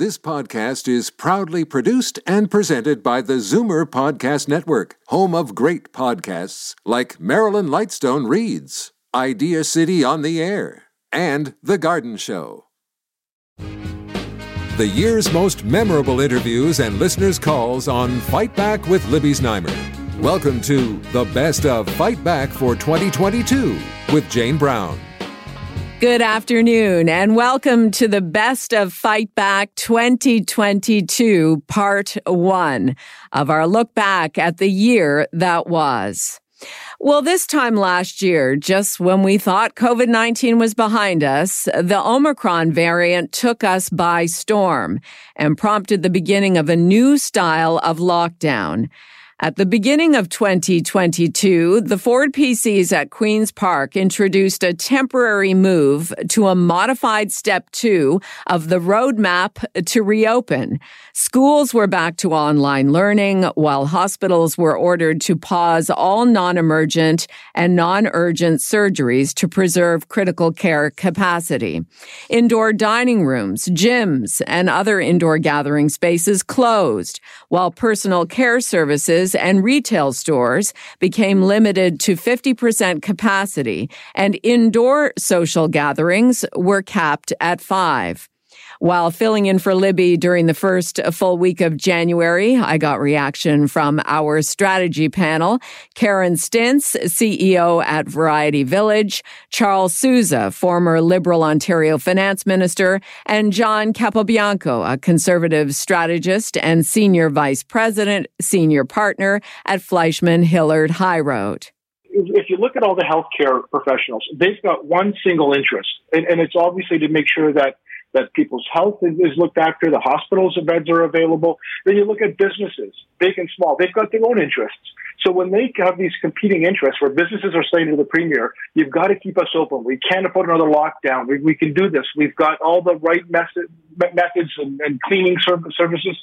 This podcast is proudly produced and presented by the Zoomer Podcast Network, home of great podcasts like Marilyn Lightstone Reads, Idea City on the Air, and The Garden Show. The year's most memorable interviews and listeners' calls on Fight Back with Libby Znaimer. Welcome to the best of Fight Back for 2022 with Jane Brown. Good afternoon and welcome to the best of Fight Back 2022, part one of our look back at the year that was. Well, this time last year, just when we thought COVID 19 was behind us, the Omicron variant took us by storm and prompted the beginning of a new style of lockdown. At the beginning of 2022, the Ford PCs at Queen's Park introduced a temporary move to a modified step two of the roadmap to reopen. Schools were back to online learning while hospitals were ordered to pause all non-emergent and non-urgent surgeries to preserve critical care capacity. Indoor dining rooms, gyms, and other indoor gathering spaces closed while personal care services and retail stores became limited to 50% capacity and indoor social gatherings were capped at five. While filling in for Libby during the first full week of January, I got reaction from our strategy panel. Karen Stintz, CEO at Variety Village, Charles Sousa, former Liberal Ontario finance minister, and John Capobianco, a conservative strategist and senior vice president, senior partner at Fleishman Hillard High Road if you look at all the healthcare professionals, they've got one single interest, and, and, it's obviously to make sure that that people's health is, looked after, the hospitals and beds are available. Then you look at businesses, big and small. They've got their own interests. So when they have these competing interests where businesses are saying to the premier, you've got to keep us open. We can't afford another lockdown. We, we can do this. We've got all the right method, methods and, and cleaning services.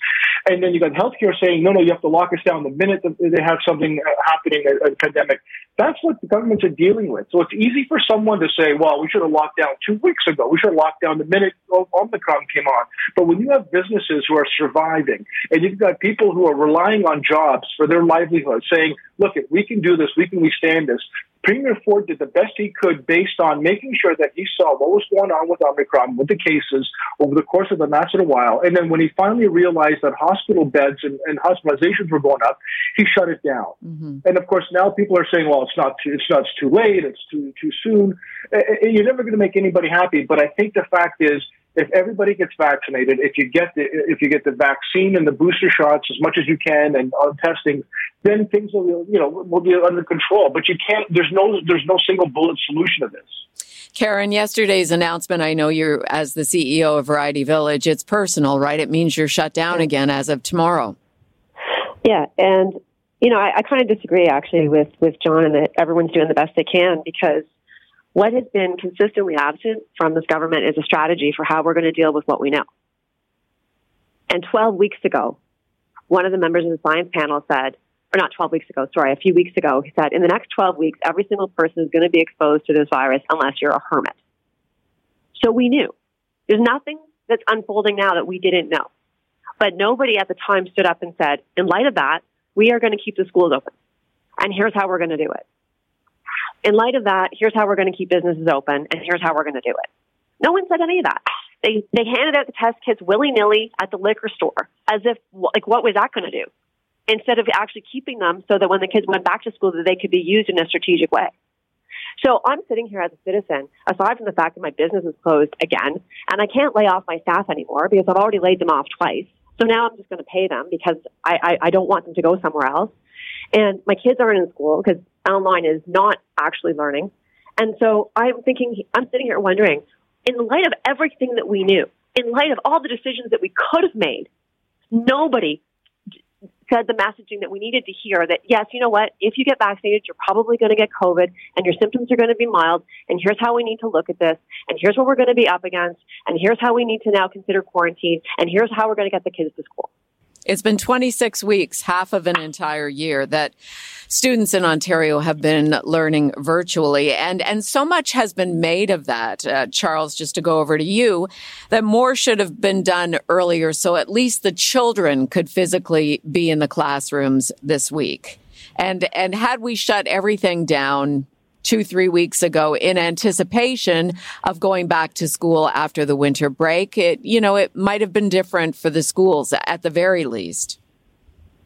And then you've got healthcare saying, no, no, you have to lock us down the minute they have something uh, happening, a, a pandemic. That's what the governments are dealing with. So it's easy for someone to say, well, we should have locked down two weeks ago. We should have locked down the minute Omicron came on. But when you have businesses who are surviving and you've got people who are relying on jobs for their livelihood saying, look, we can do this, we can withstand this, Premier Ford did the best he could based on making sure that he saw what was going on with Omicron, with the cases over the course of the a massive while. And then when he finally realized that hospital beds and, and hospitalizations were going up, he shut it down. Mm-hmm. And of course, now people are saying, well, it's not too, it's not it's too late, it's too, too soon. You're never going to make anybody happy. But I think the fact is, if everybody gets vaccinated, if you get the if you get the vaccine and the booster shots as much as you can and on testing, then things will you know will be under control. But you can't. There's no there's no single bullet solution to this. Karen, yesterday's announcement, I know you're as the CEO of Variety Village, it's personal, right? It means you're shut down again as of tomorrow. Yeah, and you know, I, I kind of disagree actually with with John and that everyone's doing the best they can because what has been consistently absent from this government is a strategy for how we're going to deal with what we know. And 12 weeks ago, one of the members of the science panel said, or not 12 weeks ago, sorry, a few weeks ago, he said, in the next 12 weeks, every single person is going to be exposed to this virus unless you're a hermit. So we knew. There's nothing that's unfolding now that we didn't know. But nobody at the time stood up and said, in light of that, we are going to keep the schools open. And here's how we're going to do it in light of that, here's how we're going to keep businesses open, and here's how we're going to do it. No one said any of that. They they handed out the test kits willy nilly at the liquor store, as if like what was that going to do? Instead of actually keeping them so that when the kids went back to school, that they could be used in a strategic way. So I'm sitting here as a citizen, aside from the fact that my business is closed again, and I can't lay off my staff anymore because I've already laid them off twice. So now I'm just going to pay them because I, I, I don't want them to go somewhere else. And my kids aren't in school because online is not actually learning. And so I'm thinking, I'm sitting here wondering, in light of everything that we knew, in light of all the decisions that we could have made, nobody said the messaging that we needed to hear that yes, you know what, if you get vaccinated, you're probably going to get COVID and your symptoms are going to be mild. And here's how we need to look at this. And here's what we're going to be up against. And here's how we need to now consider quarantine. And here's how we're going to get the kids to school. It's been 26 weeks, half of an entire year that students in Ontario have been learning virtually. And, and so much has been made of that. Uh, Charles, just to go over to you, that more should have been done earlier. So at least the children could physically be in the classrooms this week. And, and had we shut everything down two, three weeks ago in anticipation of going back to school after the winter break. It, you know, it might have been different for the schools at the very least.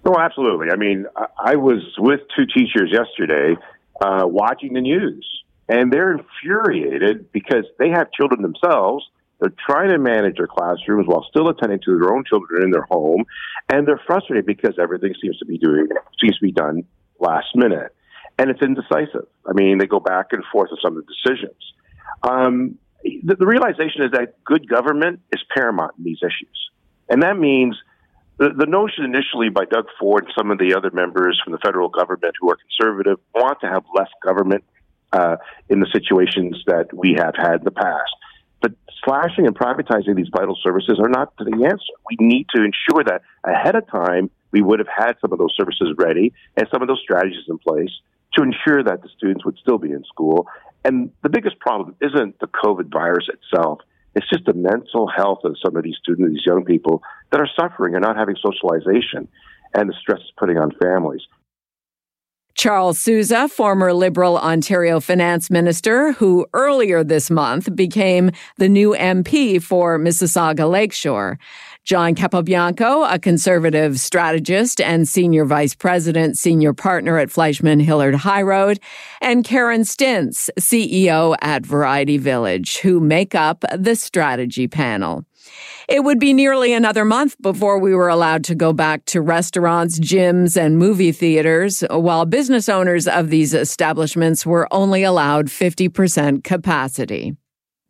Oh, absolutely. I mean, I was with two teachers yesterday uh, watching the news, and they're infuriated because they have children themselves. They're trying to manage their classrooms while still attending to their own children in their home, and they're frustrated because everything seems to be doing seems to be done last minute and it's indecisive. I mean, they go back and forth with some of the decisions. Um, the, the realization is that good government is paramount in these issues, and that means the, the notion initially by Doug Ford and some of the other members from the federal government who are conservative want to have less government uh, in the situations that we have had in the past. But slashing and privatizing these vital services are not the answer. We need to ensure that ahead of time we would have had some of those services ready and some of those strategies in place to ensure that the students would still be in school. And the biggest problem isn't the COVID virus itself. It's just the mental health of some of these students, these young people that are suffering and not having socialization and the stress it's putting on families. Charles Sousa, former Liberal Ontario finance minister, who earlier this month became the new MP for Mississauga Lakeshore. John Capobianco, a conservative strategist and senior vice president, senior partner at Fleishman Hillard High Road, and Karen Stintz, CEO at Variety Village, who make up the strategy panel. It would be nearly another month before we were allowed to go back to restaurants, gyms, and movie theaters, while business owners of these establishments were only allowed 50% capacity.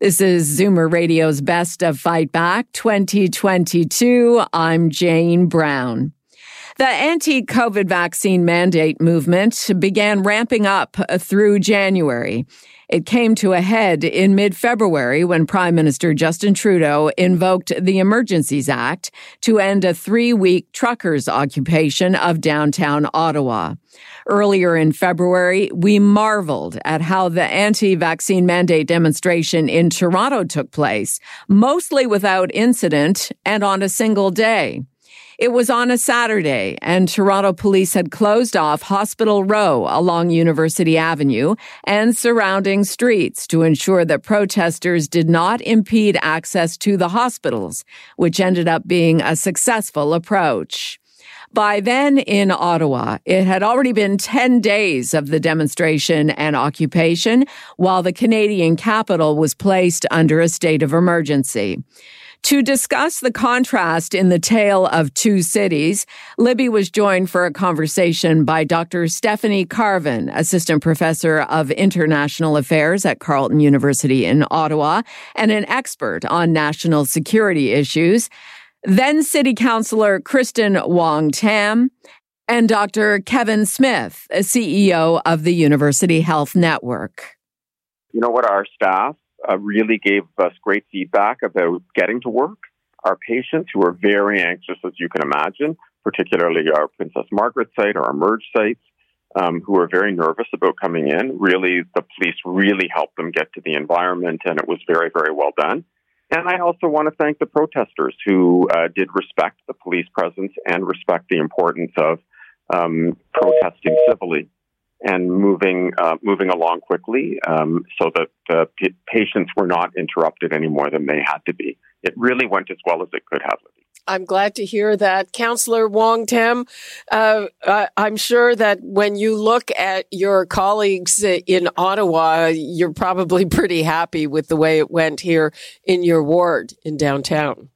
This is Zoomer Radio's Best of Fight Back 2022. I'm Jane Brown. The anti COVID vaccine mandate movement began ramping up through January. It came to a head in mid February when Prime Minister Justin Trudeau invoked the Emergencies Act to end a three week truckers' occupation of downtown Ottawa. Earlier in February, we marveled at how the anti vaccine mandate demonstration in Toronto took place, mostly without incident and on a single day. It was on a Saturday, and Toronto police had closed off Hospital Row along University Avenue and surrounding streets to ensure that protesters did not impede access to the hospitals, which ended up being a successful approach. By then in Ottawa, it had already been 10 days of the demonstration and occupation, while the Canadian capital was placed under a state of emergency. To discuss the contrast in the tale of two cities, Libby was joined for a conversation by Dr. Stephanie Carvin, assistant professor of international affairs at Carleton University in Ottawa and an expert on national security issues, then City Councillor Kristen Wong Tam, and Dr. Kevin Smith, CEO of the University Health Network. You know what? Our staff uh, really gave us great feedback about getting to work. Our patients, who are very anxious, as you can imagine, particularly our Princess Margaret site or our Merge sites, um, who are very nervous about coming in. Really, the police really helped them get to the environment, and it was very, very well done. And I also want to thank the protesters who uh, did respect the police presence and respect the importance of um, protesting civilly and moving uh, moving along quickly um, so that the p- patients were not interrupted any more than they had to be. It really went as well as it could have. I'm glad to hear that. Councillor Wong Tam, uh, I'm sure that when you look at your colleagues in Ottawa, you're probably pretty happy with the way it went here in your ward in downtown.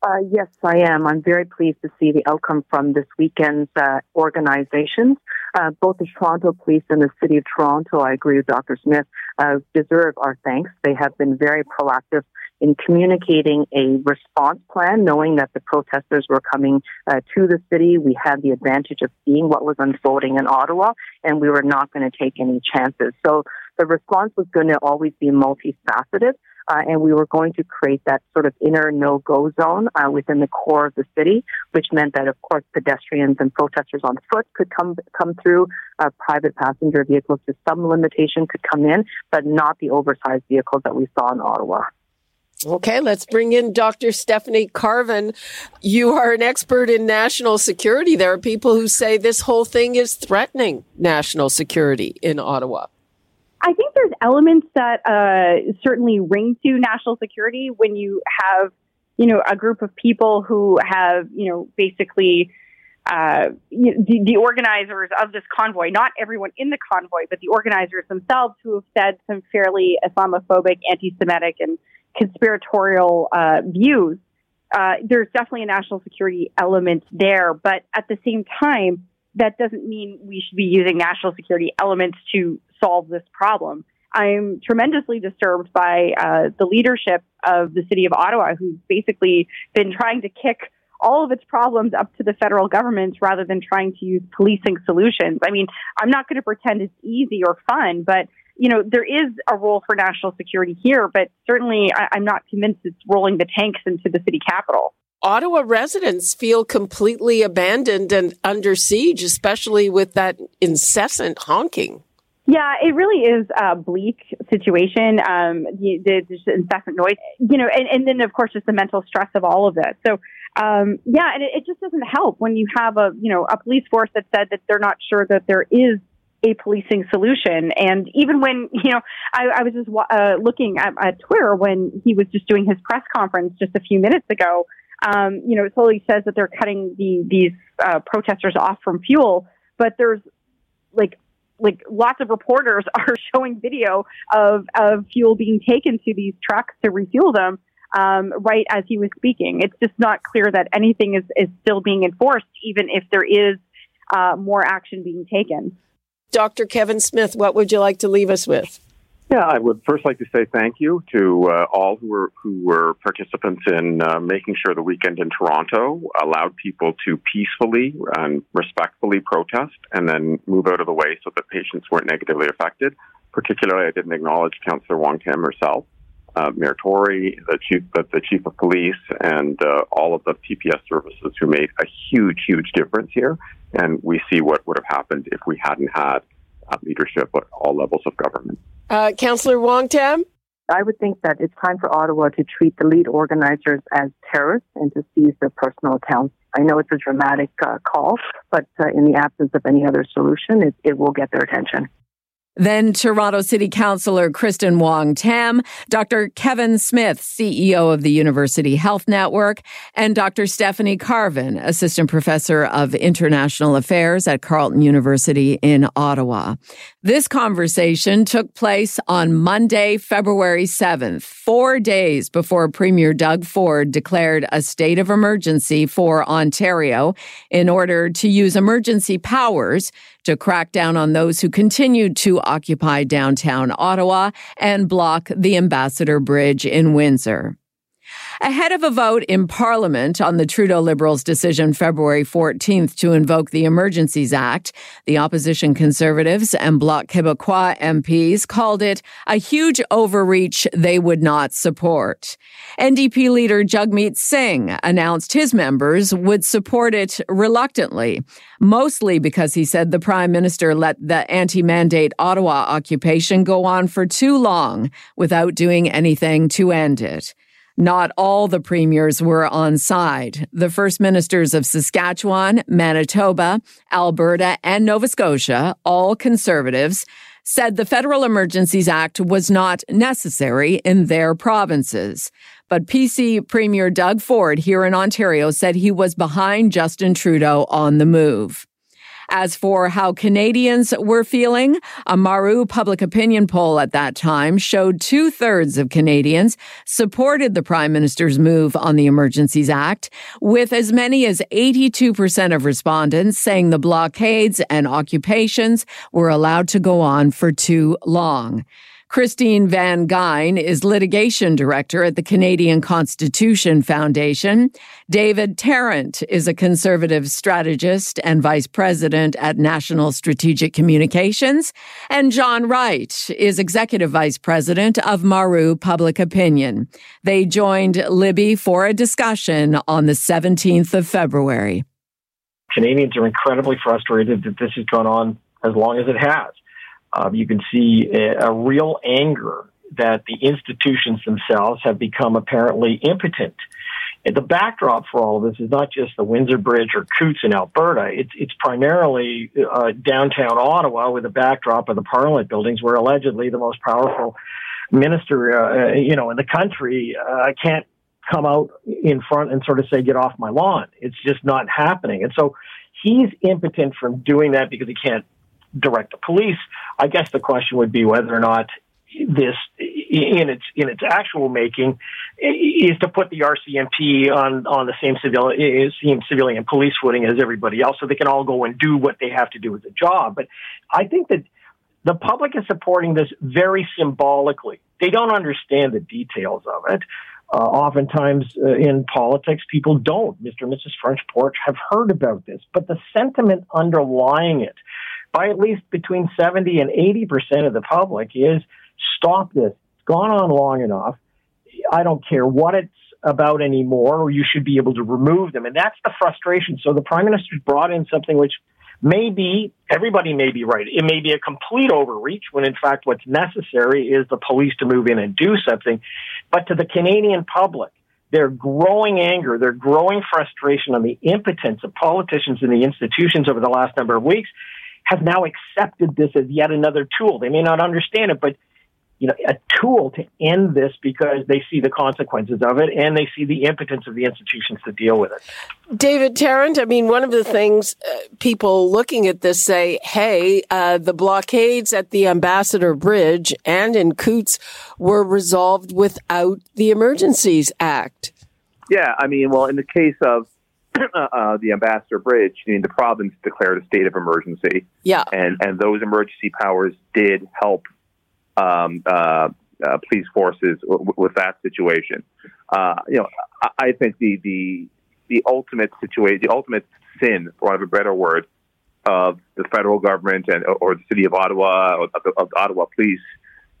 Uh, yes, I am. I'm very pleased to see the outcome from this weekend's uh, organizations. Uh, both the Toronto Police and the City of Toronto, I agree with Dr. Smith, uh, deserve our thanks. They have been very proactive in communicating a response plan, knowing that the protesters were coming uh, to the city. We had the advantage of seeing what was unfolding in Ottawa, and we were not going to take any chances. So the response was going to always be multifaceted. uh, and we were going to create that sort of inner no-go zone uh, within the core of the city, which meant that, of course, pedestrians and protesters on foot could come come through. Uh, private passenger vehicles, to some limitation, could come in, but not the oversized vehicles that we saw in Ottawa. Okay, let's bring in Dr. Stephanie Carvin. You are an expert in national security. There are people who say this whole thing is threatening national security in Ottawa. I think there's elements that uh, certainly ring to national security when you have, you know, a group of people who have, you know, basically uh, the, the, organizers of this convoy, not everyone in the convoy, but the organizers themselves who have said some fairly Islamophobic, anti-Semitic, and conspiratorial uh, views. Uh, there's definitely a national security element there, but at the same time, that doesn't mean we should be using national security elements to solve this problem. I'm tremendously disturbed by uh, the leadership of the city of Ottawa, who's basically been trying to kick all of its problems up to the federal government rather than trying to use policing solutions. I mean, I'm not going to pretend it's easy or fun, but you know, there is a role for national security here, but certainly I, I'm not convinced it's rolling the tanks into the city capital. Ottawa residents feel completely abandoned and under siege, especially with that incessant honking. Yeah, it really is a bleak situation. Um, the, the, the incessant noise, you know, and, and, then of course just the mental stress of all of this. So, um, yeah, and it, it, just doesn't help when you have a, you know, a police force that said that they're not sure that there is a policing solution. And even when, you know, I, I was just uh, looking at, at, Twitter when he was just doing his press conference just a few minutes ago. Um, you know, it Sloly says that they're cutting the, these uh, protesters off from fuel, but there's like like lots of reporters are showing video of, of fuel being taken to these trucks to refuel them um, right as he was speaking. It's just not clear that anything is, is still being enforced, even if there is uh, more action being taken. Dr. Kevin Smith, what would you like to leave us with? Yeah, I would first like to say thank you to uh, all who were who were participants in uh, making sure the weekend in Toronto allowed people to peacefully and respectfully protest, and then move out of the way so that patients weren't negatively affected. Particularly, I didn't acknowledge Councillor Wong Kim herself, uh, Mayor Tory, the chief, the, the chief of police, and uh, all of the PPS services who made a huge, huge difference here. And we see what would have happened if we hadn't had uh, leadership at all levels of government. Uh, Councillor Wong Tam? I would think that it's time for Ottawa to treat the lead organizers as terrorists and to seize their personal accounts. I know it's a dramatic uh, call, but uh, in the absence of any other solution, it, it will get their attention. Then Toronto City Councillor Kristen Wong Tam, Dr. Kevin Smith, CEO of the University Health Network, and Dr. Stephanie Carvin, Assistant Professor of International Affairs at Carleton University in Ottawa. This conversation took place on Monday, February 7th, four days before Premier Doug Ford declared a state of emergency for Ontario in order to use emergency powers to crack down on those who continued to occupy downtown Ottawa and block the Ambassador Bridge in Windsor. Ahead of a vote in Parliament on the Trudeau Liberals' decision February 14th to invoke the Emergencies Act, the opposition Conservatives and Bloc Québécois MPs called it a huge overreach they would not support. NDP leader Jagmeet Singh announced his members would support it reluctantly, mostly because he said the Prime Minister let the anti mandate Ottawa occupation go on for too long without doing anything to end it. Not all the premiers were on side. The first ministers of Saskatchewan, Manitoba, Alberta, and Nova Scotia, all conservatives, said the Federal Emergencies Act was not necessary in their provinces. But PC Premier Doug Ford here in Ontario said he was behind Justin Trudeau on the move. As for how Canadians were feeling, a Maru public opinion poll at that time showed two thirds of Canadians supported the Prime Minister's move on the Emergencies Act, with as many as 82% of respondents saying the blockades and occupations were allowed to go on for too long. Christine Van Geyn is litigation director at the Canadian Constitution Foundation. David Tarrant is a conservative strategist and vice president at National Strategic Communications. And John Wright is executive vice president of Maru Public Opinion. They joined Libby for a discussion on the 17th of February. Canadians are incredibly frustrated that this has gone on as long as it has. Um, you can see a, a real anger that the institutions themselves have become apparently impotent. And the backdrop for all of this is not just the Windsor Bridge or Coutts in Alberta. It's, it's primarily uh, downtown Ottawa with the backdrop of the Parliament buildings, where allegedly the most powerful minister, uh, you know, in the country uh, can't come out in front and sort of say, "Get off my lawn." It's just not happening, and so he's impotent from doing that because he can't direct the police. I guess the question would be whether or not this in its in its actual making is to put the RCMP on on the same civilian same civilian police footing as everybody else, so they can all go and do what they have to do as a job. But I think that the public is supporting this very symbolically. They don't understand the details of it. Uh, oftentimes uh, in politics, people don't. Mr. and Mrs. French Porch have heard about this, but the sentiment underlying it by at least between 70 and 80% of the public is stop this. It's gone on long enough. I don't care what it's about anymore, or you should be able to remove them. And that's the frustration. So the prime minister's brought in something which may be, everybody may be right. It may be a complete overreach when in fact what's necessary is the police to move in and do something. But to the Canadian public, their growing anger, their growing frustration on the impotence of politicians and the institutions over the last number of weeks have now accepted this as yet another tool. They may not understand it, but you know, a tool to end this because they see the consequences of it and they see the impotence of the institutions to deal with it. David Tarrant, I mean, one of the things uh, people looking at this say, hey, uh, the blockades at the Ambassador Bridge and in Coutts were resolved without the Emergencies Act. Yeah, I mean, well, in the case of uh, the Ambassador Bridge, I mean, the province declared a state of emergency. Yeah. And, and those emergency powers did help um, uh, uh, police forces w- with that situation. Uh, you know, I, I, think the, the, the ultimate situation, the ultimate sin, for want of a better word, of the federal government and or the city of Ottawa or of the, of the Ottawa police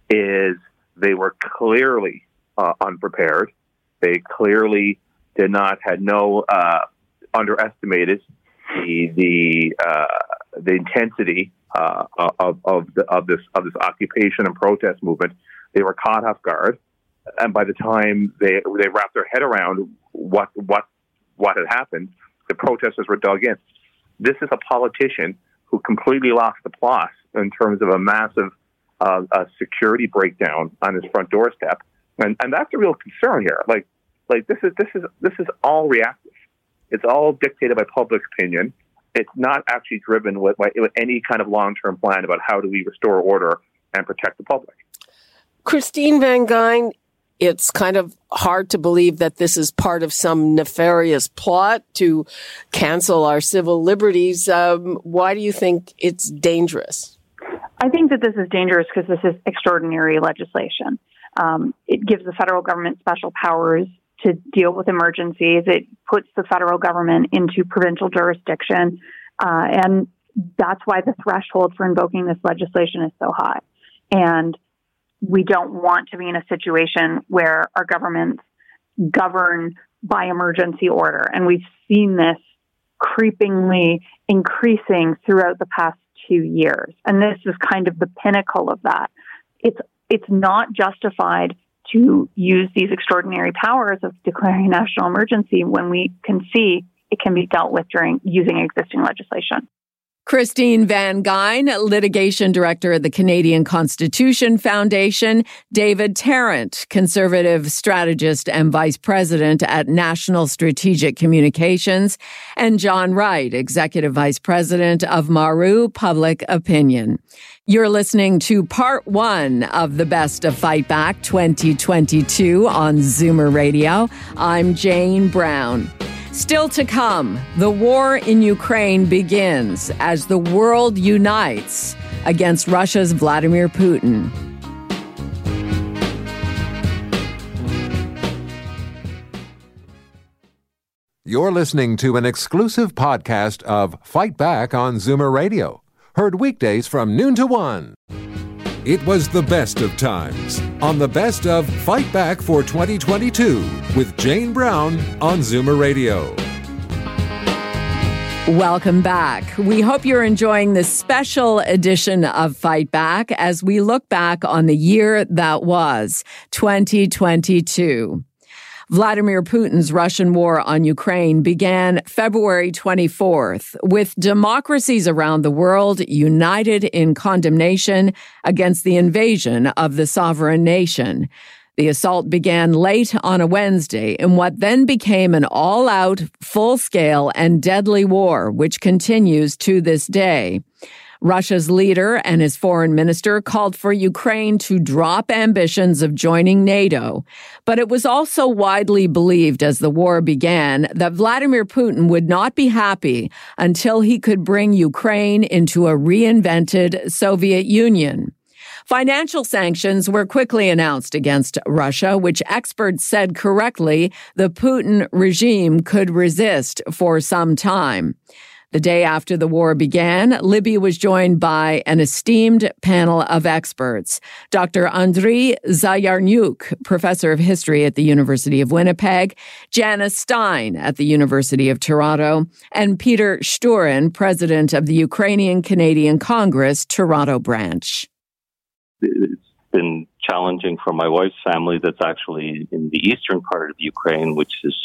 is they were clearly uh, unprepared. They clearly did not had no uh, underestimated the the uh, the intensity uh, of of, the, of this of this occupation and protest movement. They were caught off guard, and by the time they they wrapped their head around what what what had happened, the protesters were dug in. This is a politician who completely lost the plot in terms of a massive uh, a security breakdown on his front doorstep, and and that's a real concern here. Like like this is this is this is all reactive. It's all dictated by public opinion. It's not actually driven with, with any kind of long term plan about how do we restore order and protect the public. Christine Van Geyn, it's kind of hard to believe that this is part of some nefarious plot to cancel our civil liberties. Um, why do you think it's dangerous? I think that this is dangerous because this is extraordinary legislation. Um, it gives the federal government special powers to deal with emergencies. It puts the federal government into provincial jurisdiction. Uh, and that's why the threshold for invoking this legislation is so high. And we don't want to be in a situation where our governments govern by emergency order. And we've seen this creepingly increasing throughout the past two years. And this is kind of the pinnacle of that. It's it's not justified to use these extraordinary powers of declaring a national emergency when we can see it can be dealt with during using existing legislation. Christine Van Geyn, litigation director at the Canadian Constitution Foundation, David Tarrant, conservative strategist and vice president at National Strategic Communications, and John Wright, executive vice president of Maru Public Opinion. You're listening to part one of the Best of Fight Back 2022 on Zoomer Radio. I'm Jane Brown. Still to come, the war in Ukraine begins as the world unites against Russia's Vladimir Putin. You're listening to an exclusive podcast of Fight Back on Zoomer Radio, heard weekdays from noon to one. It was the best of times on the best of Fight Back for 2022 with Jane Brown on Zoomer Radio. Welcome back. We hope you're enjoying this special edition of Fight Back as we look back on the year that was 2022. Vladimir Putin's Russian war on Ukraine began February 24th with democracies around the world united in condemnation against the invasion of the sovereign nation. The assault began late on a Wednesday in what then became an all out, full scale, and deadly war, which continues to this day. Russia's leader and his foreign minister called for Ukraine to drop ambitions of joining NATO. But it was also widely believed as the war began that Vladimir Putin would not be happy until he could bring Ukraine into a reinvented Soviet Union. Financial sanctions were quickly announced against Russia, which experts said correctly the Putin regime could resist for some time. The day after the war began, Libby was joined by an esteemed panel of experts. Dr. Andriy Zayarnyuk, professor of history at the University of Winnipeg, Janice Stein at the University of Toronto, and Peter Shturyn, president of the Ukrainian Canadian Congress, Toronto branch. It's been challenging for my wife's family that's actually in the eastern part of Ukraine, which is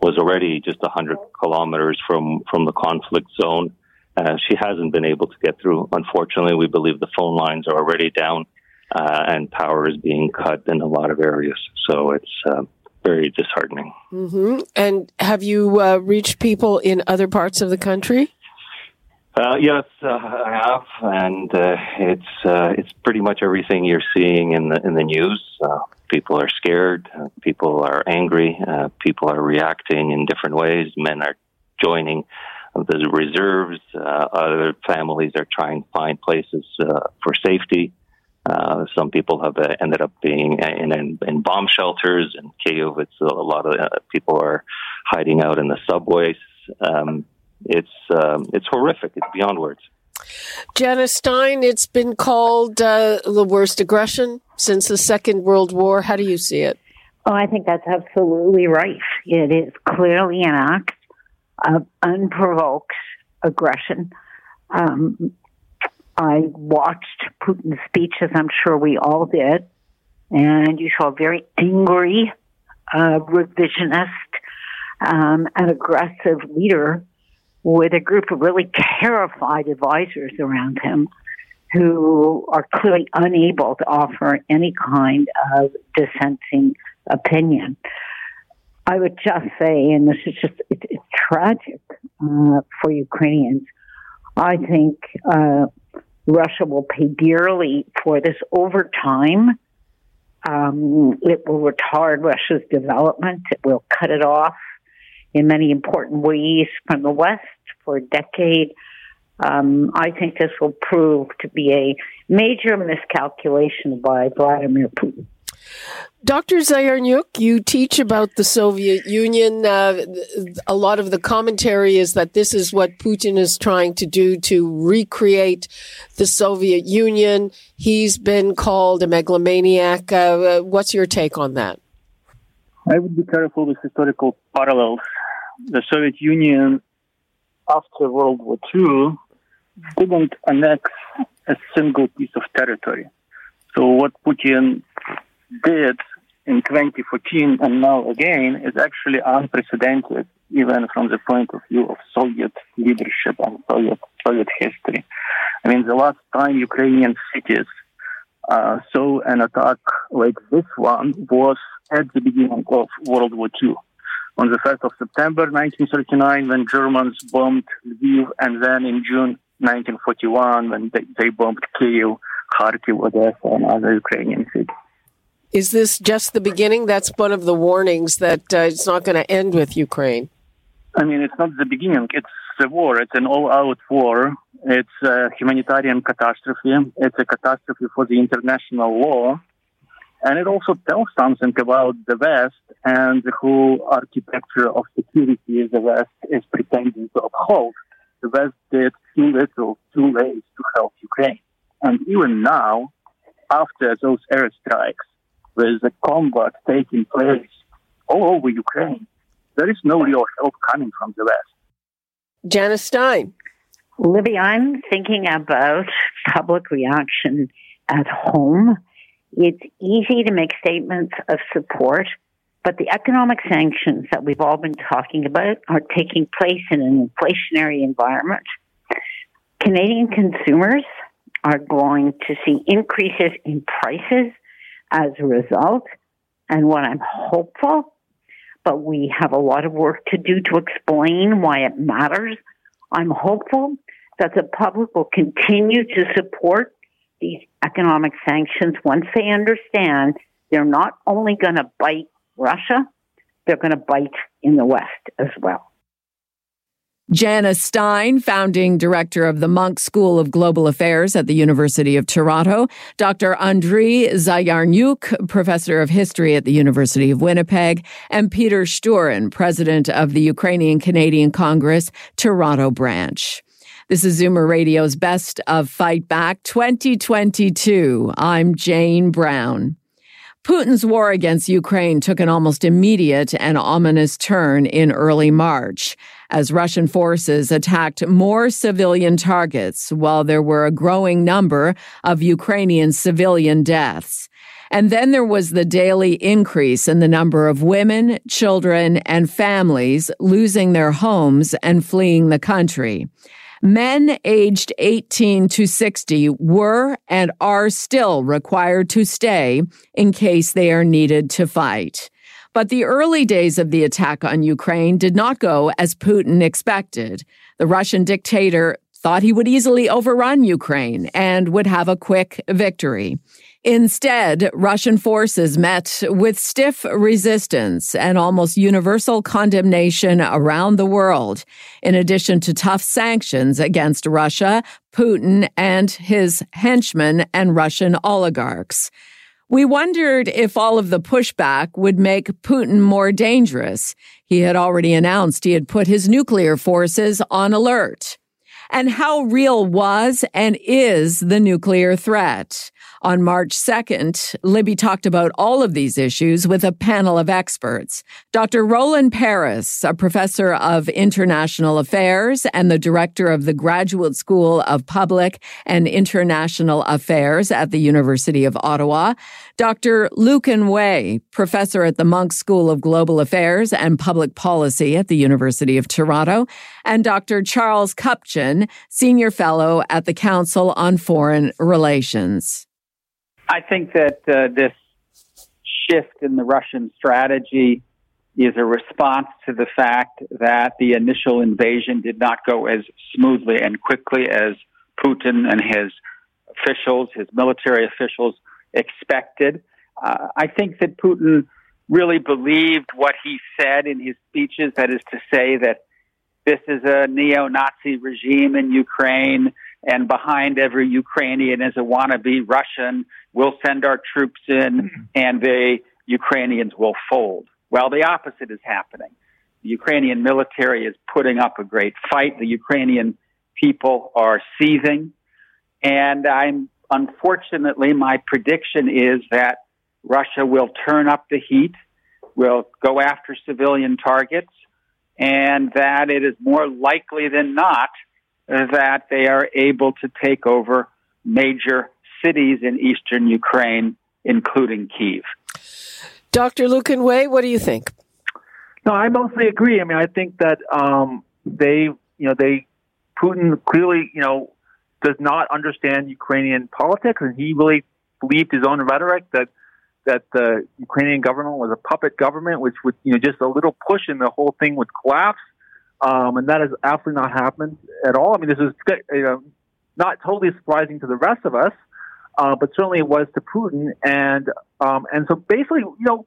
was already just 100 kilometers from, from the conflict zone. Uh, she hasn't been able to get through. Unfortunately, we believe the phone lines are already down uh, and power is being cut in a lot of areas. So it's uh, very disheartening. Mm-hmm. And have you uh, reached people in other parts of the country? Uh, yes, uh, I have, and uh, it's uh, it's pretty much everything you're seeing in the in the news. Uh, people are scared, uh, people are angry, people are reacting in different ways. Men are joining the reserves. other families are trying to find places for safety. some people have ended up being in, in, in bomb shelters in Kiev. It's a lot of people are hiding out in the subways. Um, it's um, it's horrific. It's beyond words. Janice Stein, it's been called uh, the worst aggression since the Second World War. How do you see it? Oh, I think that's absolutely right. It is clearly an act of unprovoked aggression. Um, I watched Putin's speech, as I'm sure we all did, and you saw a very angry, uh, revisionist, um, and aggressive leader with a group of really terrified advisors around him who are clearly unable to offer any kind of dissenting opinion. I would just say, and this is just, it, it's tragic uh, for Ukrainians. I think uh, Russia will pay dearly for this over time. Um, it will retard Russia's development. It will cut it off in many important ways from the West for a decade. Um, I think this will prove to be a major miscalculation by Vladimir Putin. Dr. Zayarnyuk, you teach about the Soviet Union. Uh, a lot of the commentary is that this is what Putin is trying to do to recreate the Soviet Union. He's been called a megalomaniac. Uh, what's your take on that? I would be careful with historical parallels the Soviet Union after World War II didn't annex a single piece of territory. So what Putin did in 2014 and now again is actually unprecedented, even from the point of view of Soviet leadership and Soviet Soviet history. I mean, the last time Ukrainian cities uh, saw an attack like this one was at the beginning of World War II on the 1st of September 1939 when Germans bombed Lviv, and then in June 1941 when they, they bombed Kiev, Kharkiv, Odessa, and other Ukrainian cities. Is this just the beginning? That's one of the warnings that uh, it's not going to end with Ukraine. I mean, it's not the beginning. It's a war. It's an all-out war. It's a humanitarian catastrophe. It's a catastrophe for the international law. And it also tells something about the West and the whole architecture of security the West is pretending to uphold. The West did too little, too late to help Ukraine. And even now, after those airstrikes, with the combat taking place all over Ukraine, there is no real help coming from the West. Janice Stein. Libby, I'm thinking about public reaction at home. It's easy to make statements of support, but the economic sanctions that we've all been talking about are taking place in an inflationary environment. Canadian consumers are going to see increases in prices as a result. And what I'm hopeful, but we have a lot of work to do to explain why it matters. I'm hopeful that the public will continue to support these economic sanctions once they understand they're not only going to bite Russia, they're going to bite in the West as well. Janice Stein, founding director of the Munk School of Global Affairs at the University of Toronto, Dr. Andriy Zayarnyuk, professor of history at the University of Winnipeg, and Peter Shturyn, president of the Ukrainian Canadian Congress, Toronto branch. This is Zoomer Radio's Best of Fight Back 2022. I'm Jane Brown. Putin's war against Ukraine took an almost immediate and ominous turn in early March as Russian forces attacked more civilian targets while there were a growing number of Ukrainian civilian deaths. And then there was the daily increase in the number of women, children, and families losing their homes and fleeing the country. Men aged 18 to 60 were and are still required to stay in case they are needed to fight. But the early days of the attack on Ukraine did not go as Putin expected. The Russian dictator thought he would easily overrun Ukraine and would have a quick victory. Instead, Russian forces met with stiff resistance and almost universal condemnation around the world, in addition to tough sanctions against Russia, Putin, and his henchmen and Russian oligarchs. We wondered if all of the pushback would make Putin more dangerous. He had already announced he had put his nuclear forces on alert. And how real was and is the nuclear threat? On March 2nd, Libby talked about all of these issues with a panel of experts. Dr. Roland Paris, a professor of international affairs and the director of the Graduate School of Public and International Affairs at the University of Ottawa. Dr. Lucan Way, professor at the Munk School of Global Affairs and Public Policy at the University of Toronto. And Dr. Charles Kupchan, senior fellow at the Council on Foreign Relations. I think that uh, this shift in the Russian strategy is a response to the fact that the initial invasion did not go as smoothly and quickly as Putin and his officials, his military officials, expected. Uh, I think that Putin really believed what he said in his speeches, that is to say, that this is a neo Nazi regime in Ukraine and behind every Ukrainian is a wannabe Russian. We'll send our troops in, mm-hmm. and the Ukrainians will fold. Well, the opposite is happening. The Ukrainian military is putting up a great fight. The Ukrainian people are seething. And I'm unfortunately, my prediction is that Russia will turn up the heat, will go after civilian targets, and that it is more likely than not that they are able to take over major cities in eastern Ukraine, including Kiev. Dr. Lucan Way, what do you think? No, I mostly agree. I mean, I think that um, they, you know, they Putin clearly, you know, does not understand Ukrainian politics, and he really believed his own rhetoric that that the Ukrainian government was a puppet government, which would, you know, just a little push and the whole thing would collapse. Um, and that has absolutely not happened at all. I mean, this is you know, not totally surprising to the rest of us, uh, but certainly it was to Putin. And um, and so basically, you know,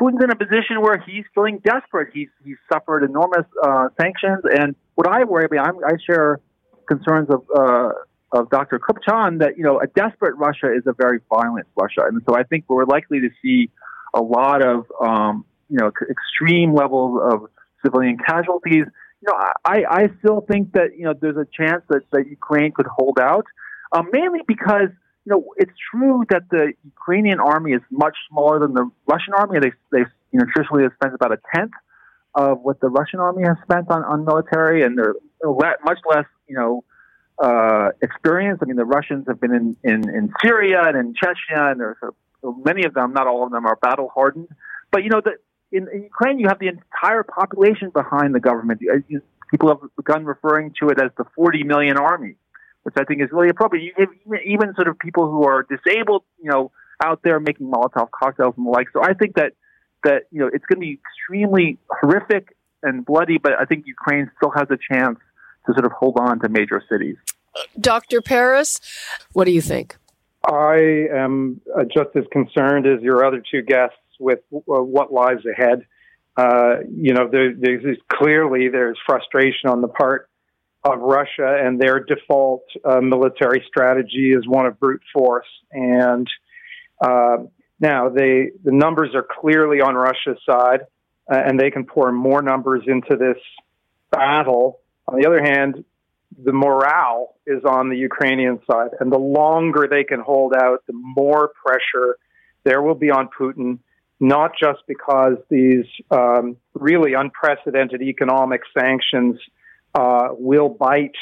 Putin's in a position where he's feeling desperate. He's he's suffered enormous uh, sanctions, and what I worry about, I'm, I share concerns of uh, of Dr. Kupchan that you know a desperate Russia is a very violent Russia, and so I think we're likely to see a lot of um, you know extreme levels of civilian casualties. You know, I, I still think that you know there's a chance that, that Ukraine could hold out, um, mainly because you know it's true that the Ukrainian army is much smaller than the Russian army. They they you know traditionally have spent about a tenth of what the Russian army has spent on, on military, and they're much less you know uh, experience. I mean, the Russians have been in, in, in Syria and in Chechnya, and there's a, many of them, not all of them, are battle hardened. But you know, the, in, in Ukraine, you have the entire population behind the government. You, people have begun referring to it as the 40 million army, which I think is really appropriate. You have even, even sort of people who are disabled, you know, out there making Molotov cocktails and the like. So I think that that you know it's going to be extremely horrific and bloody, but I think Ukraine still has a chance to sort of hold on to major cities. Dr. Paris, what do you think? I am uh, just as concerned as your other two guests with uh, what lies ahead. Uh, you know, there, there's clearly there's frustration on the part of Russia, and their default uh, military strategy is one of brute force. And uh, now they the numbers are clearly on Russia's side, uh, and they can pour more numbers into this battle. On the other hand, the morale is on the Ukrainian side. And the longer they can hold out, the more pressure there will be on Putin, not just because these um, really unprecedented economic sanctions uh, will bite,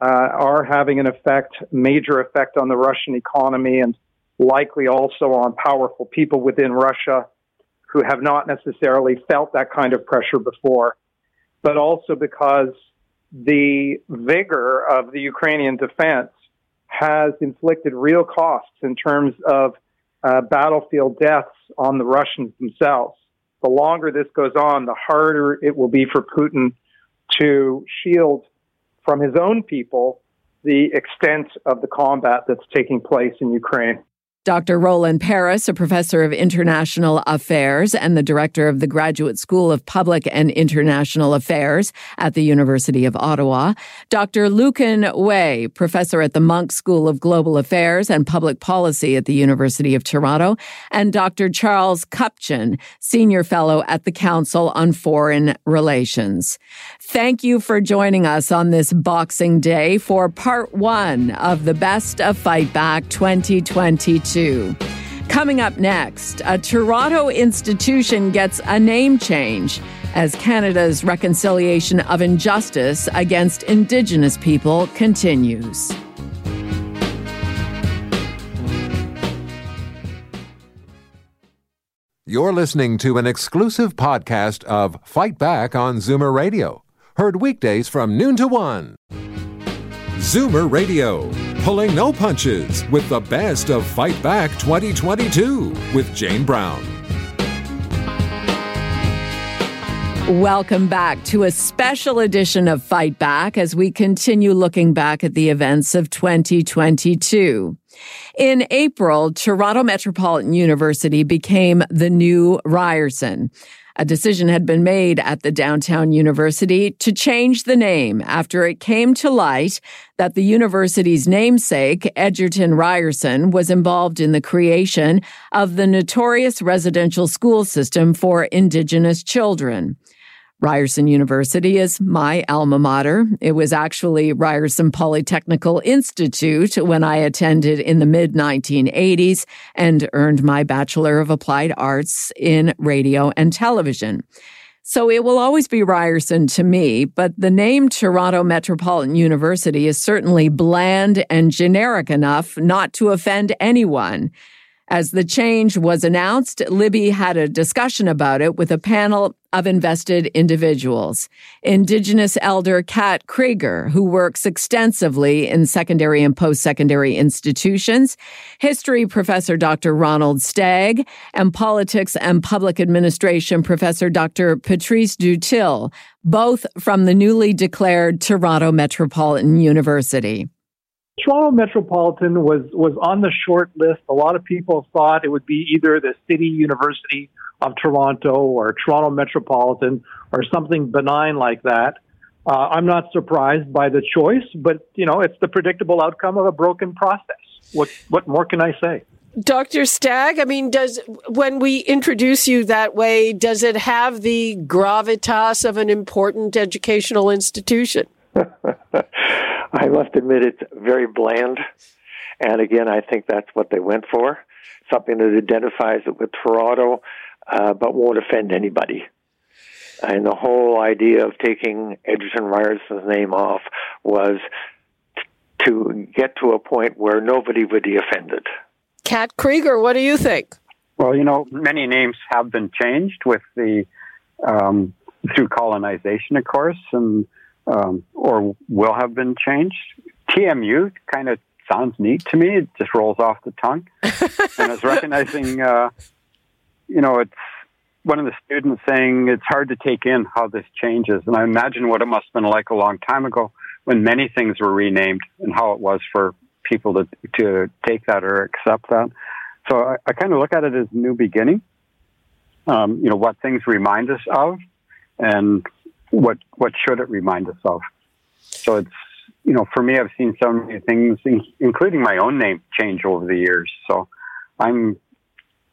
uh, are having an effect, major effect on the Russian economy and likely also on powerful people within Russia who have not necessarily felt that kind of pressure before, but also because the vigor of the Ukrainian defense has inflicted real costs in terms of uh, battlefield deaths on the Russians themselves. The longer this goes on, the harder it will be for Putin to shield from his own people the extent of the combat that's taking place in Ukraine. Dr. Roland Paris, a professor of international affairs and the director of the Graduate School of Public and International Affairs at the University of Ottawa. Dr. Lucan Way, professor at the Munk School of Global Affairs and Public Policy at the University of Toronto. And Dr. Charles Kupchan, senior fellow at the Council on Foreign Relations. Thank you for joining us on this Boxing Day for part one of the Best of Fight Back 2022. Coming up next, a Toronto institution gets a name change as Canada's reconciliation of injustice against Indigenous people continues. You're listening to an exclusive podcast of Fight Back on Zoomer Radio Heard weekdays from noon to one. Zoomer Radio, pulling no punches with the best of Fight Back 2022 with Jane Brown. Welcome back to a special edition of Fight Back as we continue looking back at the events of 2022. In April, Toronto Metropolitan University became the new Ryerson. A decision had been made at the downtown university to change the name after it came to light that the university's namesake, Egerton Ryerson, was involved in the creation of the notorious residential school system for Indigenous children. Ryerson University is my alma mater. It was actually Ryerson Polytechnical Institute when I attended in the mid 1980s and earned my Bachelor of Applied Arts in radio and television. So it will always be Ryerson to me, but the name Toronto Metropolitan University is certainly bland and generic enough not to offend anyone. As the change was announced, Libby had a discussion about it with a panel of invested individuals. Indigenous elder Kat Krieger, who works extensively in secondary and post-secondary institutions, history professor Dr. Ronald Stagg, and politics and public administration professor Dr. Patrice Dutil, both from the newly declared Toronto Metropolitan University. Toronto Metropolitan was was on the short list. A lot of people thought it would be either the City University of Toronto or Toronto Metropolitan or something benign like that. Uh, I'm not surprised by the choice, but you know, it's the predictable outcome of a broken process. What what more can I say? Dr. Stagg, I mean, does when we introduce you that way, does it have the gravitas of an important educational institution? I must admit, it's very bland. And again, I think that's what they went for something that identifies it with Toronto, uh, but won't offend anybody. And the whole idea of taking Egerton Ryerson's name off was t- to get to a point where nobody would be offended. Kat Krieger, what do you think? Well, you know, many names have been changed with the um, through colonization, of course, and um, or will have been changed. TMU kind of sounds neat to me. It just rolls off the tongue. and I was recognizing, uh, you know, it's one of the students saying it's hard to take in how this changes. And I imagine what it must have been like a long time ago when many things were renamed and how it was for people to, to take that or accept that. So I, I kind of look at it as a new beginning. Um, you know, what things remind us of and what, what should it remind us of? So it's, you know, for me, I've seen so many things, including my own name, change over the years. So I'm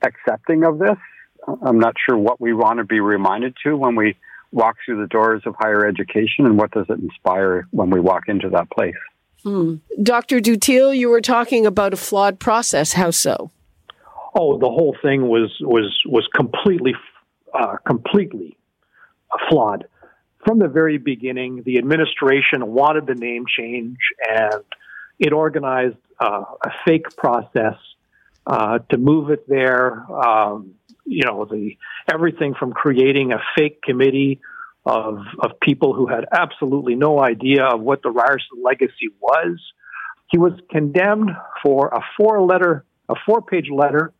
accepting of this. I'm not sure what we want to be reminded to when we walk through the doors of higher education and what does it inspire when we walk into that place. Hmm. Dr. Dutil, you were talking about a flawed process. How so? Oh, the whole thing was was was completely uh, completely flawed from the very beginning, the administration wanted the name change and it organized uh, a fake process uh, to move it there. Um, you know, the everything from creating a fake committee of of people who had absolutely no idea of what the Ryerson legacy was. He was condemned for a four letter, a four page letter.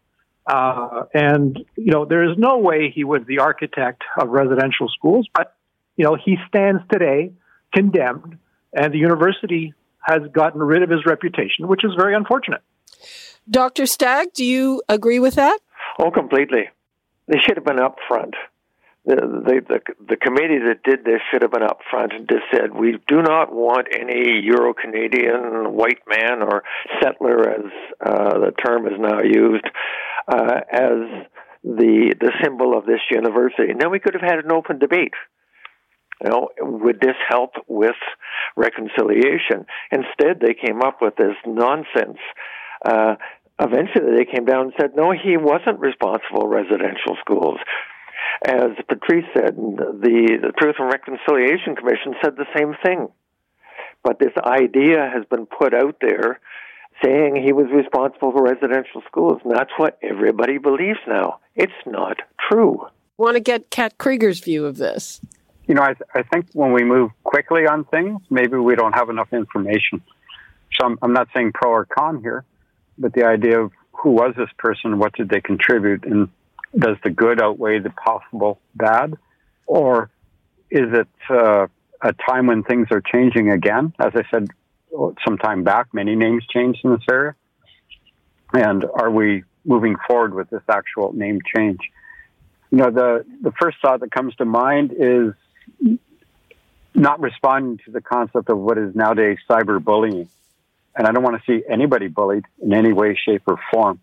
Uh, and, you know, there is no way he was the architect of residential schools, but you know, he stands today condemned, and the university has gotten rid of his reputation, which is very unfortunate. Dr. Stagg, do you agree with that? Oh, completely. They should have been up front. The, the, the, the committee that did this should have been up front and just said, we do not want any Euro Canadian white man or settler, as uh, the term is now used, uh, as the, the symbol of this university. And then we could have had an open debate. You know, would this help with reconciliation? Instead, they came up with this nonsense. Uh, eventually, they came down and said, no, he wasn't responsible for residential schools. As Patrice said, the, the Truth and Reconciliation Commission said the same thing. But this idea has been put out there saying he was responsible for residential schools, and that's what everybody believes now. It's not true. Want to get Kat Krieger's view of this? You know, I, I think when we move quickly on things, maybe we don't have enough information. So I'm, I'm not saying pro or con here, but the idea of who was this person, what did they contribute, and does the good outweigh the possible bad, or is it uh, a time when things are changing again? As I said some time back, many names changed in this area, and are we moving forward with this actual name change? You know, the the first thought that comes to mind is not responding to the concept of what is nowadays cyberbullying. And I don't want to see anybody bullied in any way, shape, or form.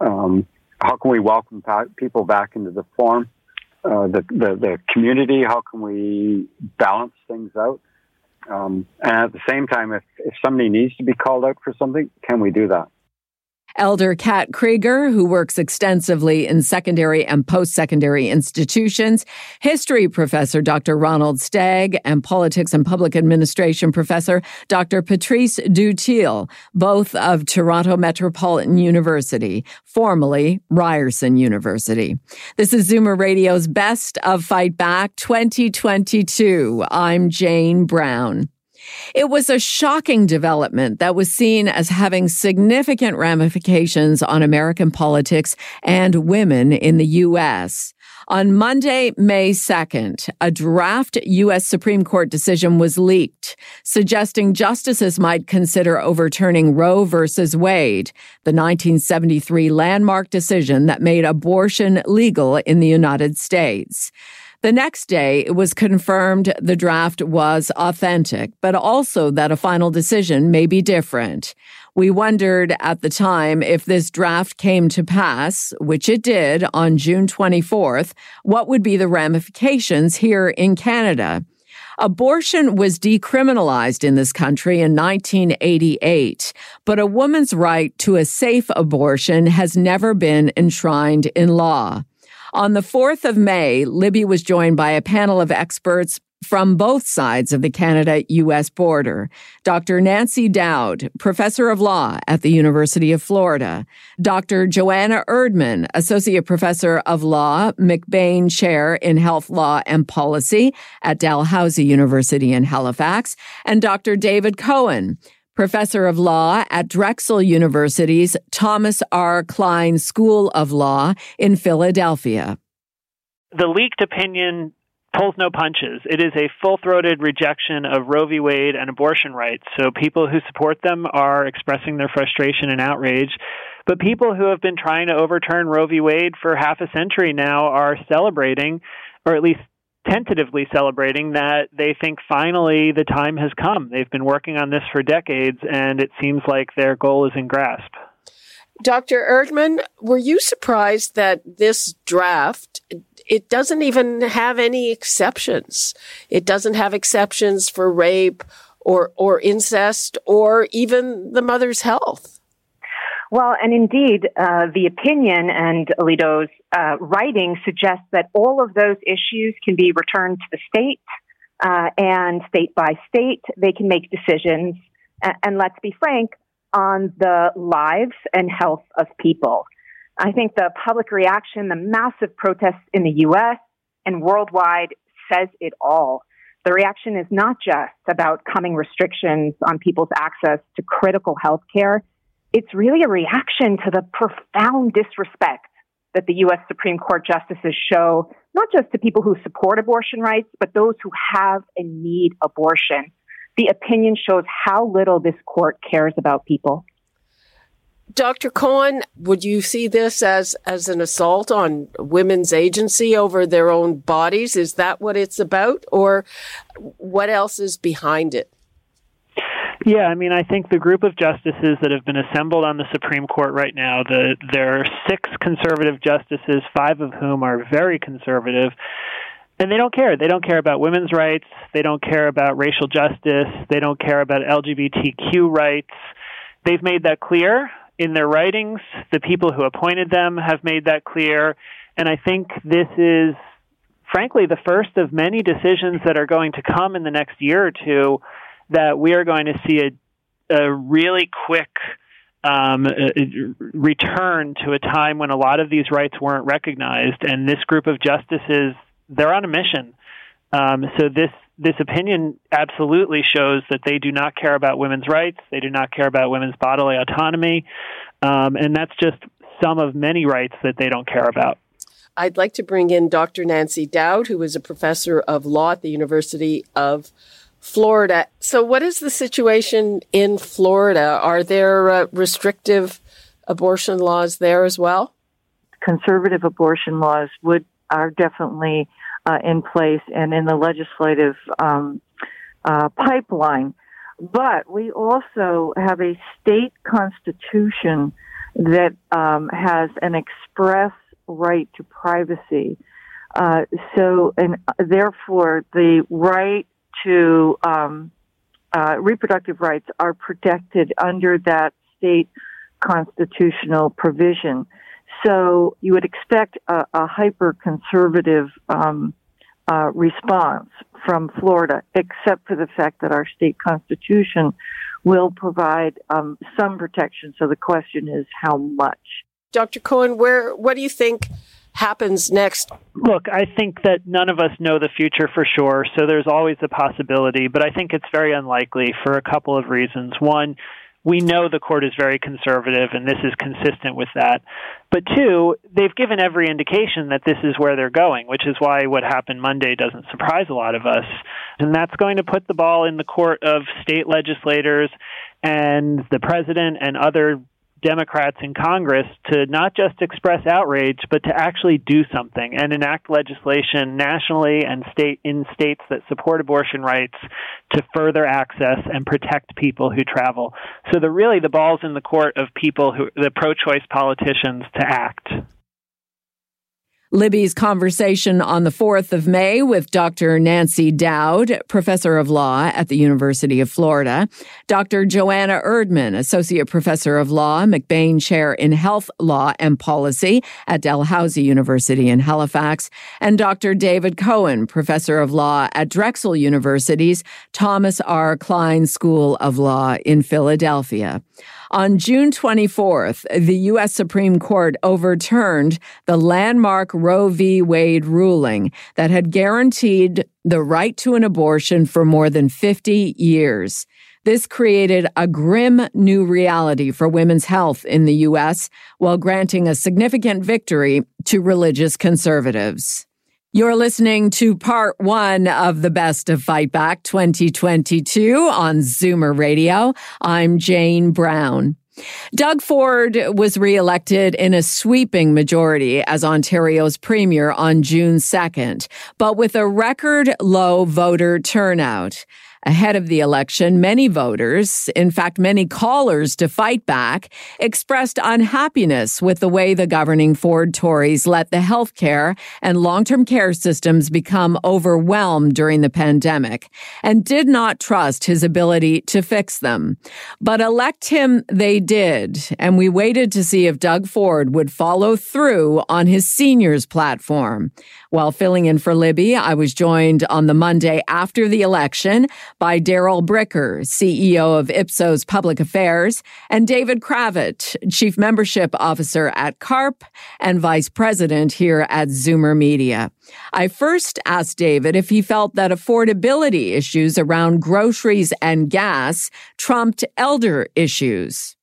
Um, how can we welcome people back into the form, uh, the, the, the community? How can we balance things out? Um, and at the same time, if, if somebody needs to be called out for something, can we do that? Elder Kat Krieger, who works extensively in secondary and post secondary institutions, history professor Dr. Ronald Stagg, and politics and public administration professor Dr. Patrice Dutil, both of Toronto Metropolitan University, formerly Ryerson University. This is Zoomer Radio's Best of Fight Back 2022. I'm Jane Brown. It was a shocking development that was seen as having significant ramifications on American politics and women in the U.S. On Monday, May 2nd, a draft U.S. Supreme Court decision was leaked, suggesting justices might consider overturning Roe v. Wade, the 1973 landmark decision that made abortion legal in the United States. The next day, it was confirmed the draft was authentic, but also that a final decision may be different. We wondered at the time if this draft came to pass, which it did on June 24th, what would be the ramifications here in Canada. Abortion was decriminalized in this country in 1988, but a woman's right to a safe abortion has never been enshrined in law. On the 4th of May, Libby was joined by a panel of experts from both sides of the Canada US border. Dr. Nancy Dowd, professor of law at the University of Florida. Dr. Joanna Erdman, associate professor of law, MacBain chair in health law and policy at Dalhousie University in Halifax. And Dr. David Cohen, professor of law at Drexel University's Thomas R. Kline School of Law in Philadelphia. The leaked opinion pulls no punches. It is a full throated rejection of Roe v. Wade and abortion rights. So people who support them are expressing their frustration and outrage. But people who have been trying to overturn Roe v. Wade for half a century now are celebrating, or at least tentatively celebrating, that they think finally the time has come. They've been working on this for decades, and it seems like their goal is in grasp. Dr. Erdman, were you surprised that this draft it doesn't even have any exceptions. It doesn't have exceptions for rape or, or incest or even the mother's health. Well, and indeed, uh, the opinion and Alito's uh, writing suggests that all of those issues can be returned to the state, uh, and state by state, they can make decisions. And, and let's be frank, on the lives and health of people. I think the public reaction, the massive protests in the US and worldwide says it all. The reaction is not just about coming restrictions on people's access to critical health care. It's really a reaction to the profound disrespect that the U.S. Supreme Court justices show, not just to people who support abortion rights, but those who have and need abortion. The opinion shows how little this court cares about people. Dr. Cohen, would you see this as, as an assault on women's agency over their own bodies? Is that what it's about? Or what else is behind it? Yeah, I mean, I think the group of justices that have been assembled on the Supreme Court right now, the, there are six conservative justices, five of whom are very conservative, and they don't care. They don't care about women's rights. They don't care about racial justice. They don't care about LGBTQ rights. They've made that clear in their writings. The people who appointed them have made that clear. And I think this is, frankly, the first of many decisions that are going to come in the next year or two that we are going to see a, a really quick um, return to a time when a lot of these rights weren't recognized. And this group of justices, they're on a mission. Um, so this this opinion absolutely shows that they do not care about women's rights. They do not care about women's bodily autonomy. Um, and that's just some of many rights that they don't care about. I'd like to bring in Dr. Nancy Dowd, who is a professor of law at the University of Florida. So, what is the situation in Florida? Are there uh, restrictive abortion laws there as well? Conservative abortion laws would are definitely uh, in place and in the legislative um, uh, pipeline. But we also have a state constitution that um, has an express right to privacy. Uh, so, and therefore, the right to um, uh, reproductive rights are protected under that state constitutional provision. So you would expect a, a hyper conservative um, uh, response from Florida, except for the fact that our state constitution will provide um, some protection. So the question is how much. Dr. Cohen, where what do you think happens next? Look, I think that none of us know the future for sure, so there's always a possibility, but I think it's very unlikely for a couple of reasons. One, we know the court is very conservative, and this is consistent with that. But two, they've given every indication that this is where they're going, which is why what happened Monday doesn't surprise a lot of us. And that's going to put the ball in the court of state legislators and the president and other Democrats in Congress to not just express outrage, but to actually do something and enact legislation nationally and state in states that support abortion rights to further access and protect people who travel. So the really the ball's in the court of people who the pro-choice politicians to act. Libby's conversation on the 4th of May with Dr. Nancy Dowd, professor of law at the University of Florida, Dr. Joanna Erdman, associate professor of law, MacBain chair in health law and policy at Dalhousie University in Halifax, and Dr. David Cohen, professor of law at Drexel University's Thomas R. Kline School of Law in Philadelphia. On June 24th, the U.S. Supreme Court overturned the landmark Roe v. Wade ruling that had guaranteed the right to an abortion for more than 50 years. This created a grim new reality for women's health in the U.S. while granting a significant victory to religious conservatives. You're listening to part one of the Best of Fight Back 2022 on Zoomer Radio. I'm Jane Brown. Doug Ford was reelected in a sweeping majority as Ontario's premier on June 2nd, but with a record low voter turnout. Ahead of the election, many voters, in fact, many callers to fight back, expressed unhappiness with the way the governing Ford Tories let the healthcare and long-term care systems become overwhelmed during the pandemic and did not trust his ability to fix them. But elect him they did, and we waited to see if Doug Ford would follow through on his seniors platform. While filling in for Libby, I was joined on the Monday after the election by Darrell Bricker, CEO of Ipsos Public Affairs, and David Kravitz, Chief Membership Officer at CARP and Vice President here at Zoomer Media. I first asked David if he felt that affordability issues around groceries and gas trumped elder issues.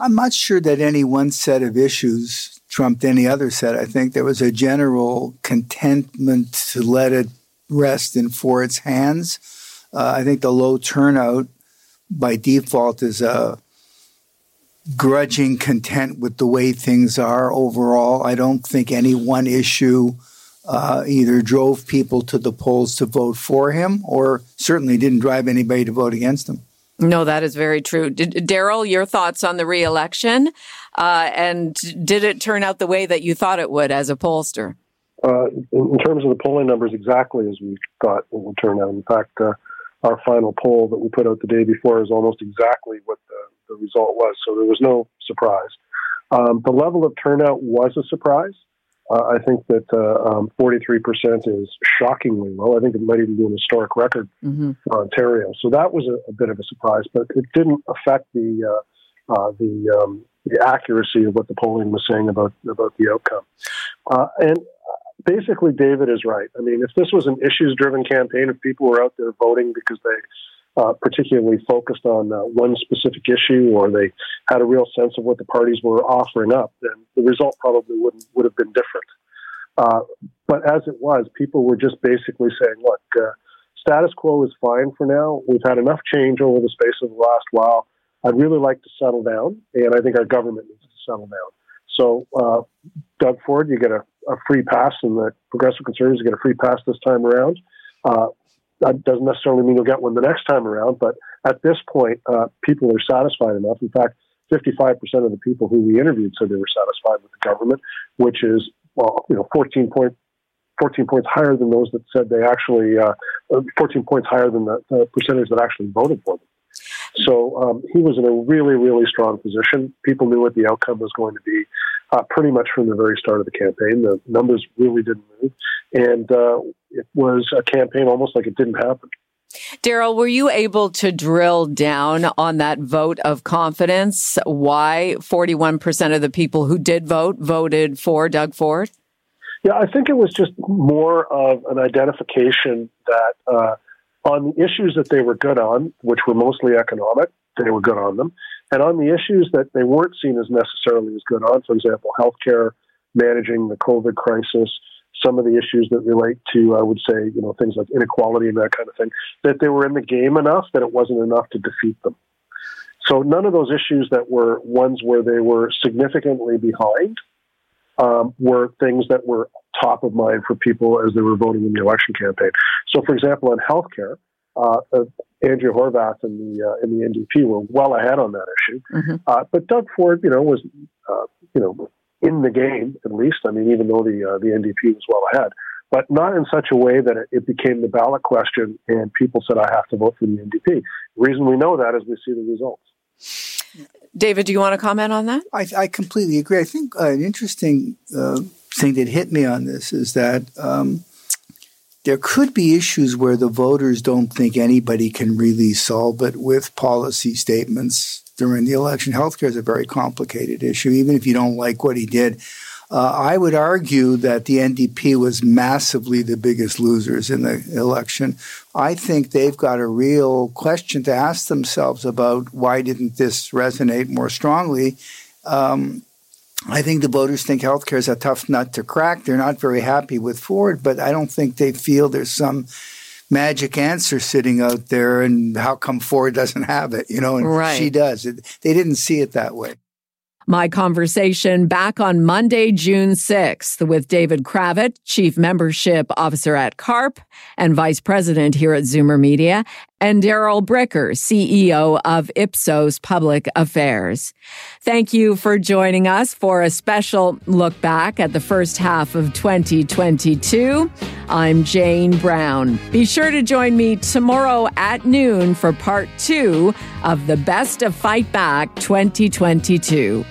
I'm not sure that any one set of issues trumped any other set. I think there was a general contentment to let it rest in Ford's hands. Uh, I think the low turnout by default is a grudging content with the way things are overall. I don't think any one issue uh, either drove people to the polls to vote for him or certainly didn't drive anybody to vote against him. No, that is very true. Darrell, your thoughts on the reelection, uh, and did it turn out the way that you thought it would as a pollster? Uh, in terms of the polling numbers, exactly as we thought it would turn out. In fact, uh, our final poll that we put out the day before is almost exactly what the, the result was. So there was no surprise. Um, the level of turnout was a surprise. Uh, I think that uh, um, 43% is shockingly low. I think it might even be an historic record mm-hmm. for Ontario. So that was a, a, bit of a surprise, but it didn't affect the uh, uh the um, the accuracy of what the polling was saying about about the outcome. Uh, and basically, David is right. I mean, if this was an issues driven campaign, if people were out there voting because they uh, particularly focused on uh, one specific issue or they had a real sense of what the parties were offering up, then the result probably wouldn't would have been different. Uh, but as it was, people were just basically saying, "Look, uh, status quo is fine for now. We've had enough change over the space of the last while. I'd really like to settle down, and I think our government needs to settle down." So, uh, Doug Ford, you get a, a, free pass, and the Progressive Conservatives get a free pass this time around. Uh, that doesn't necessarily mean you'll get one the next time around, but at this point, uh, people are satisfied enough. In fact, 55% of the people who we interviewed said they were satisfied with the government, which is, well, you know, 14 point, 14 points higher than those that said they actually, uh, 14 points higher than the, the, percentage that actually voted for them. So um, he was in a really, really strong position. People knew what the outcome was going to be uh, pretty much from the very start of the campaign. The numbers really didn't move. And uh, it was a campaign almost like it didn't happen. Darrell, were you able to drill down on that vote of confidence? Why 41% of the people who did vote voted for Doug Ford? Yeah, I think it was just more of an identification that uh, on the issues that they were good on, which were mostly economic, they were good on them. And on the issues that they weren't seen as necessarily as good on, for example, healthcare, managing the COVID crisis, some of the issues that relate to, I would say, you know, things like inequality and that kind of thing, that they were in the game enough that it wasn't enough to defeat them. So none of those issues that were ones where they were significantly behind um, were things that were top of mind for people as they were voting in the election campaign. So, for example, on healthcare, uh, uh, Andrea Horwath and the uh, and the NDP were well ahead on that issue. Mm-hmm. Uh, but Doug Ford, you know, was uh, you know in the game at least. I mean, even though the uh, the NDP was well ahead, but not in such a way that it, it became the ballot question and people said, "I have to vote for the NDP." The reason we know that is we see the results. David, do you want to comment on that? I, I completely agree. I think uh, an interesting uh, thing that hit me on this is that um, there could be issues where the voters don't think anybody can really solve it with policy statements during the election. Healthcare is a very complicated issue, even if you don't like what he did. Uh, I would argue that the NDP was massively the biggest losers in the election. I think they've got a real question to ask themselves about why didn't this resonate more strongly. Um, I think the voters think healthcare is a tough nut to crack. They're not very happy with Ford, but I don't think they feel there's some magic answer sitting out there and how come Ford doesn't have it, you know, and Right. she does. It, they didn't see it that way. My conversation back on Monday, June 6th with David Kravitz, Chief Membership Officer at CARP and Vice President here at Zoomer Media, and Darrell Bricker, CEO of Ipsos Public Affairs. Thank you for joining us for a special look back at the first half of 2022. I'm Jane Brown. Be sure to join me tomorrow at noon for part two of the Best of Fight Back 2022.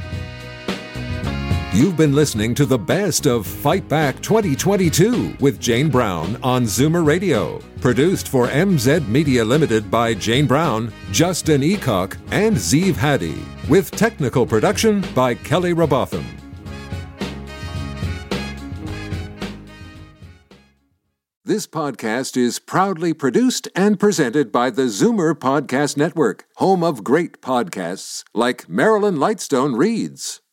You've been listening to the best of Fight Back 2022 with Jane Brown on Zoomer Radio. Produced for MZ Media Limited by Jane Brown, Justin Eacock, and Zeev Haddy. With technical production by Kelly Robotham. This podcast is proudly produced and presented by the Zoomer Podcast Network, home of great podcasts like Marilyn Lightstone Reads,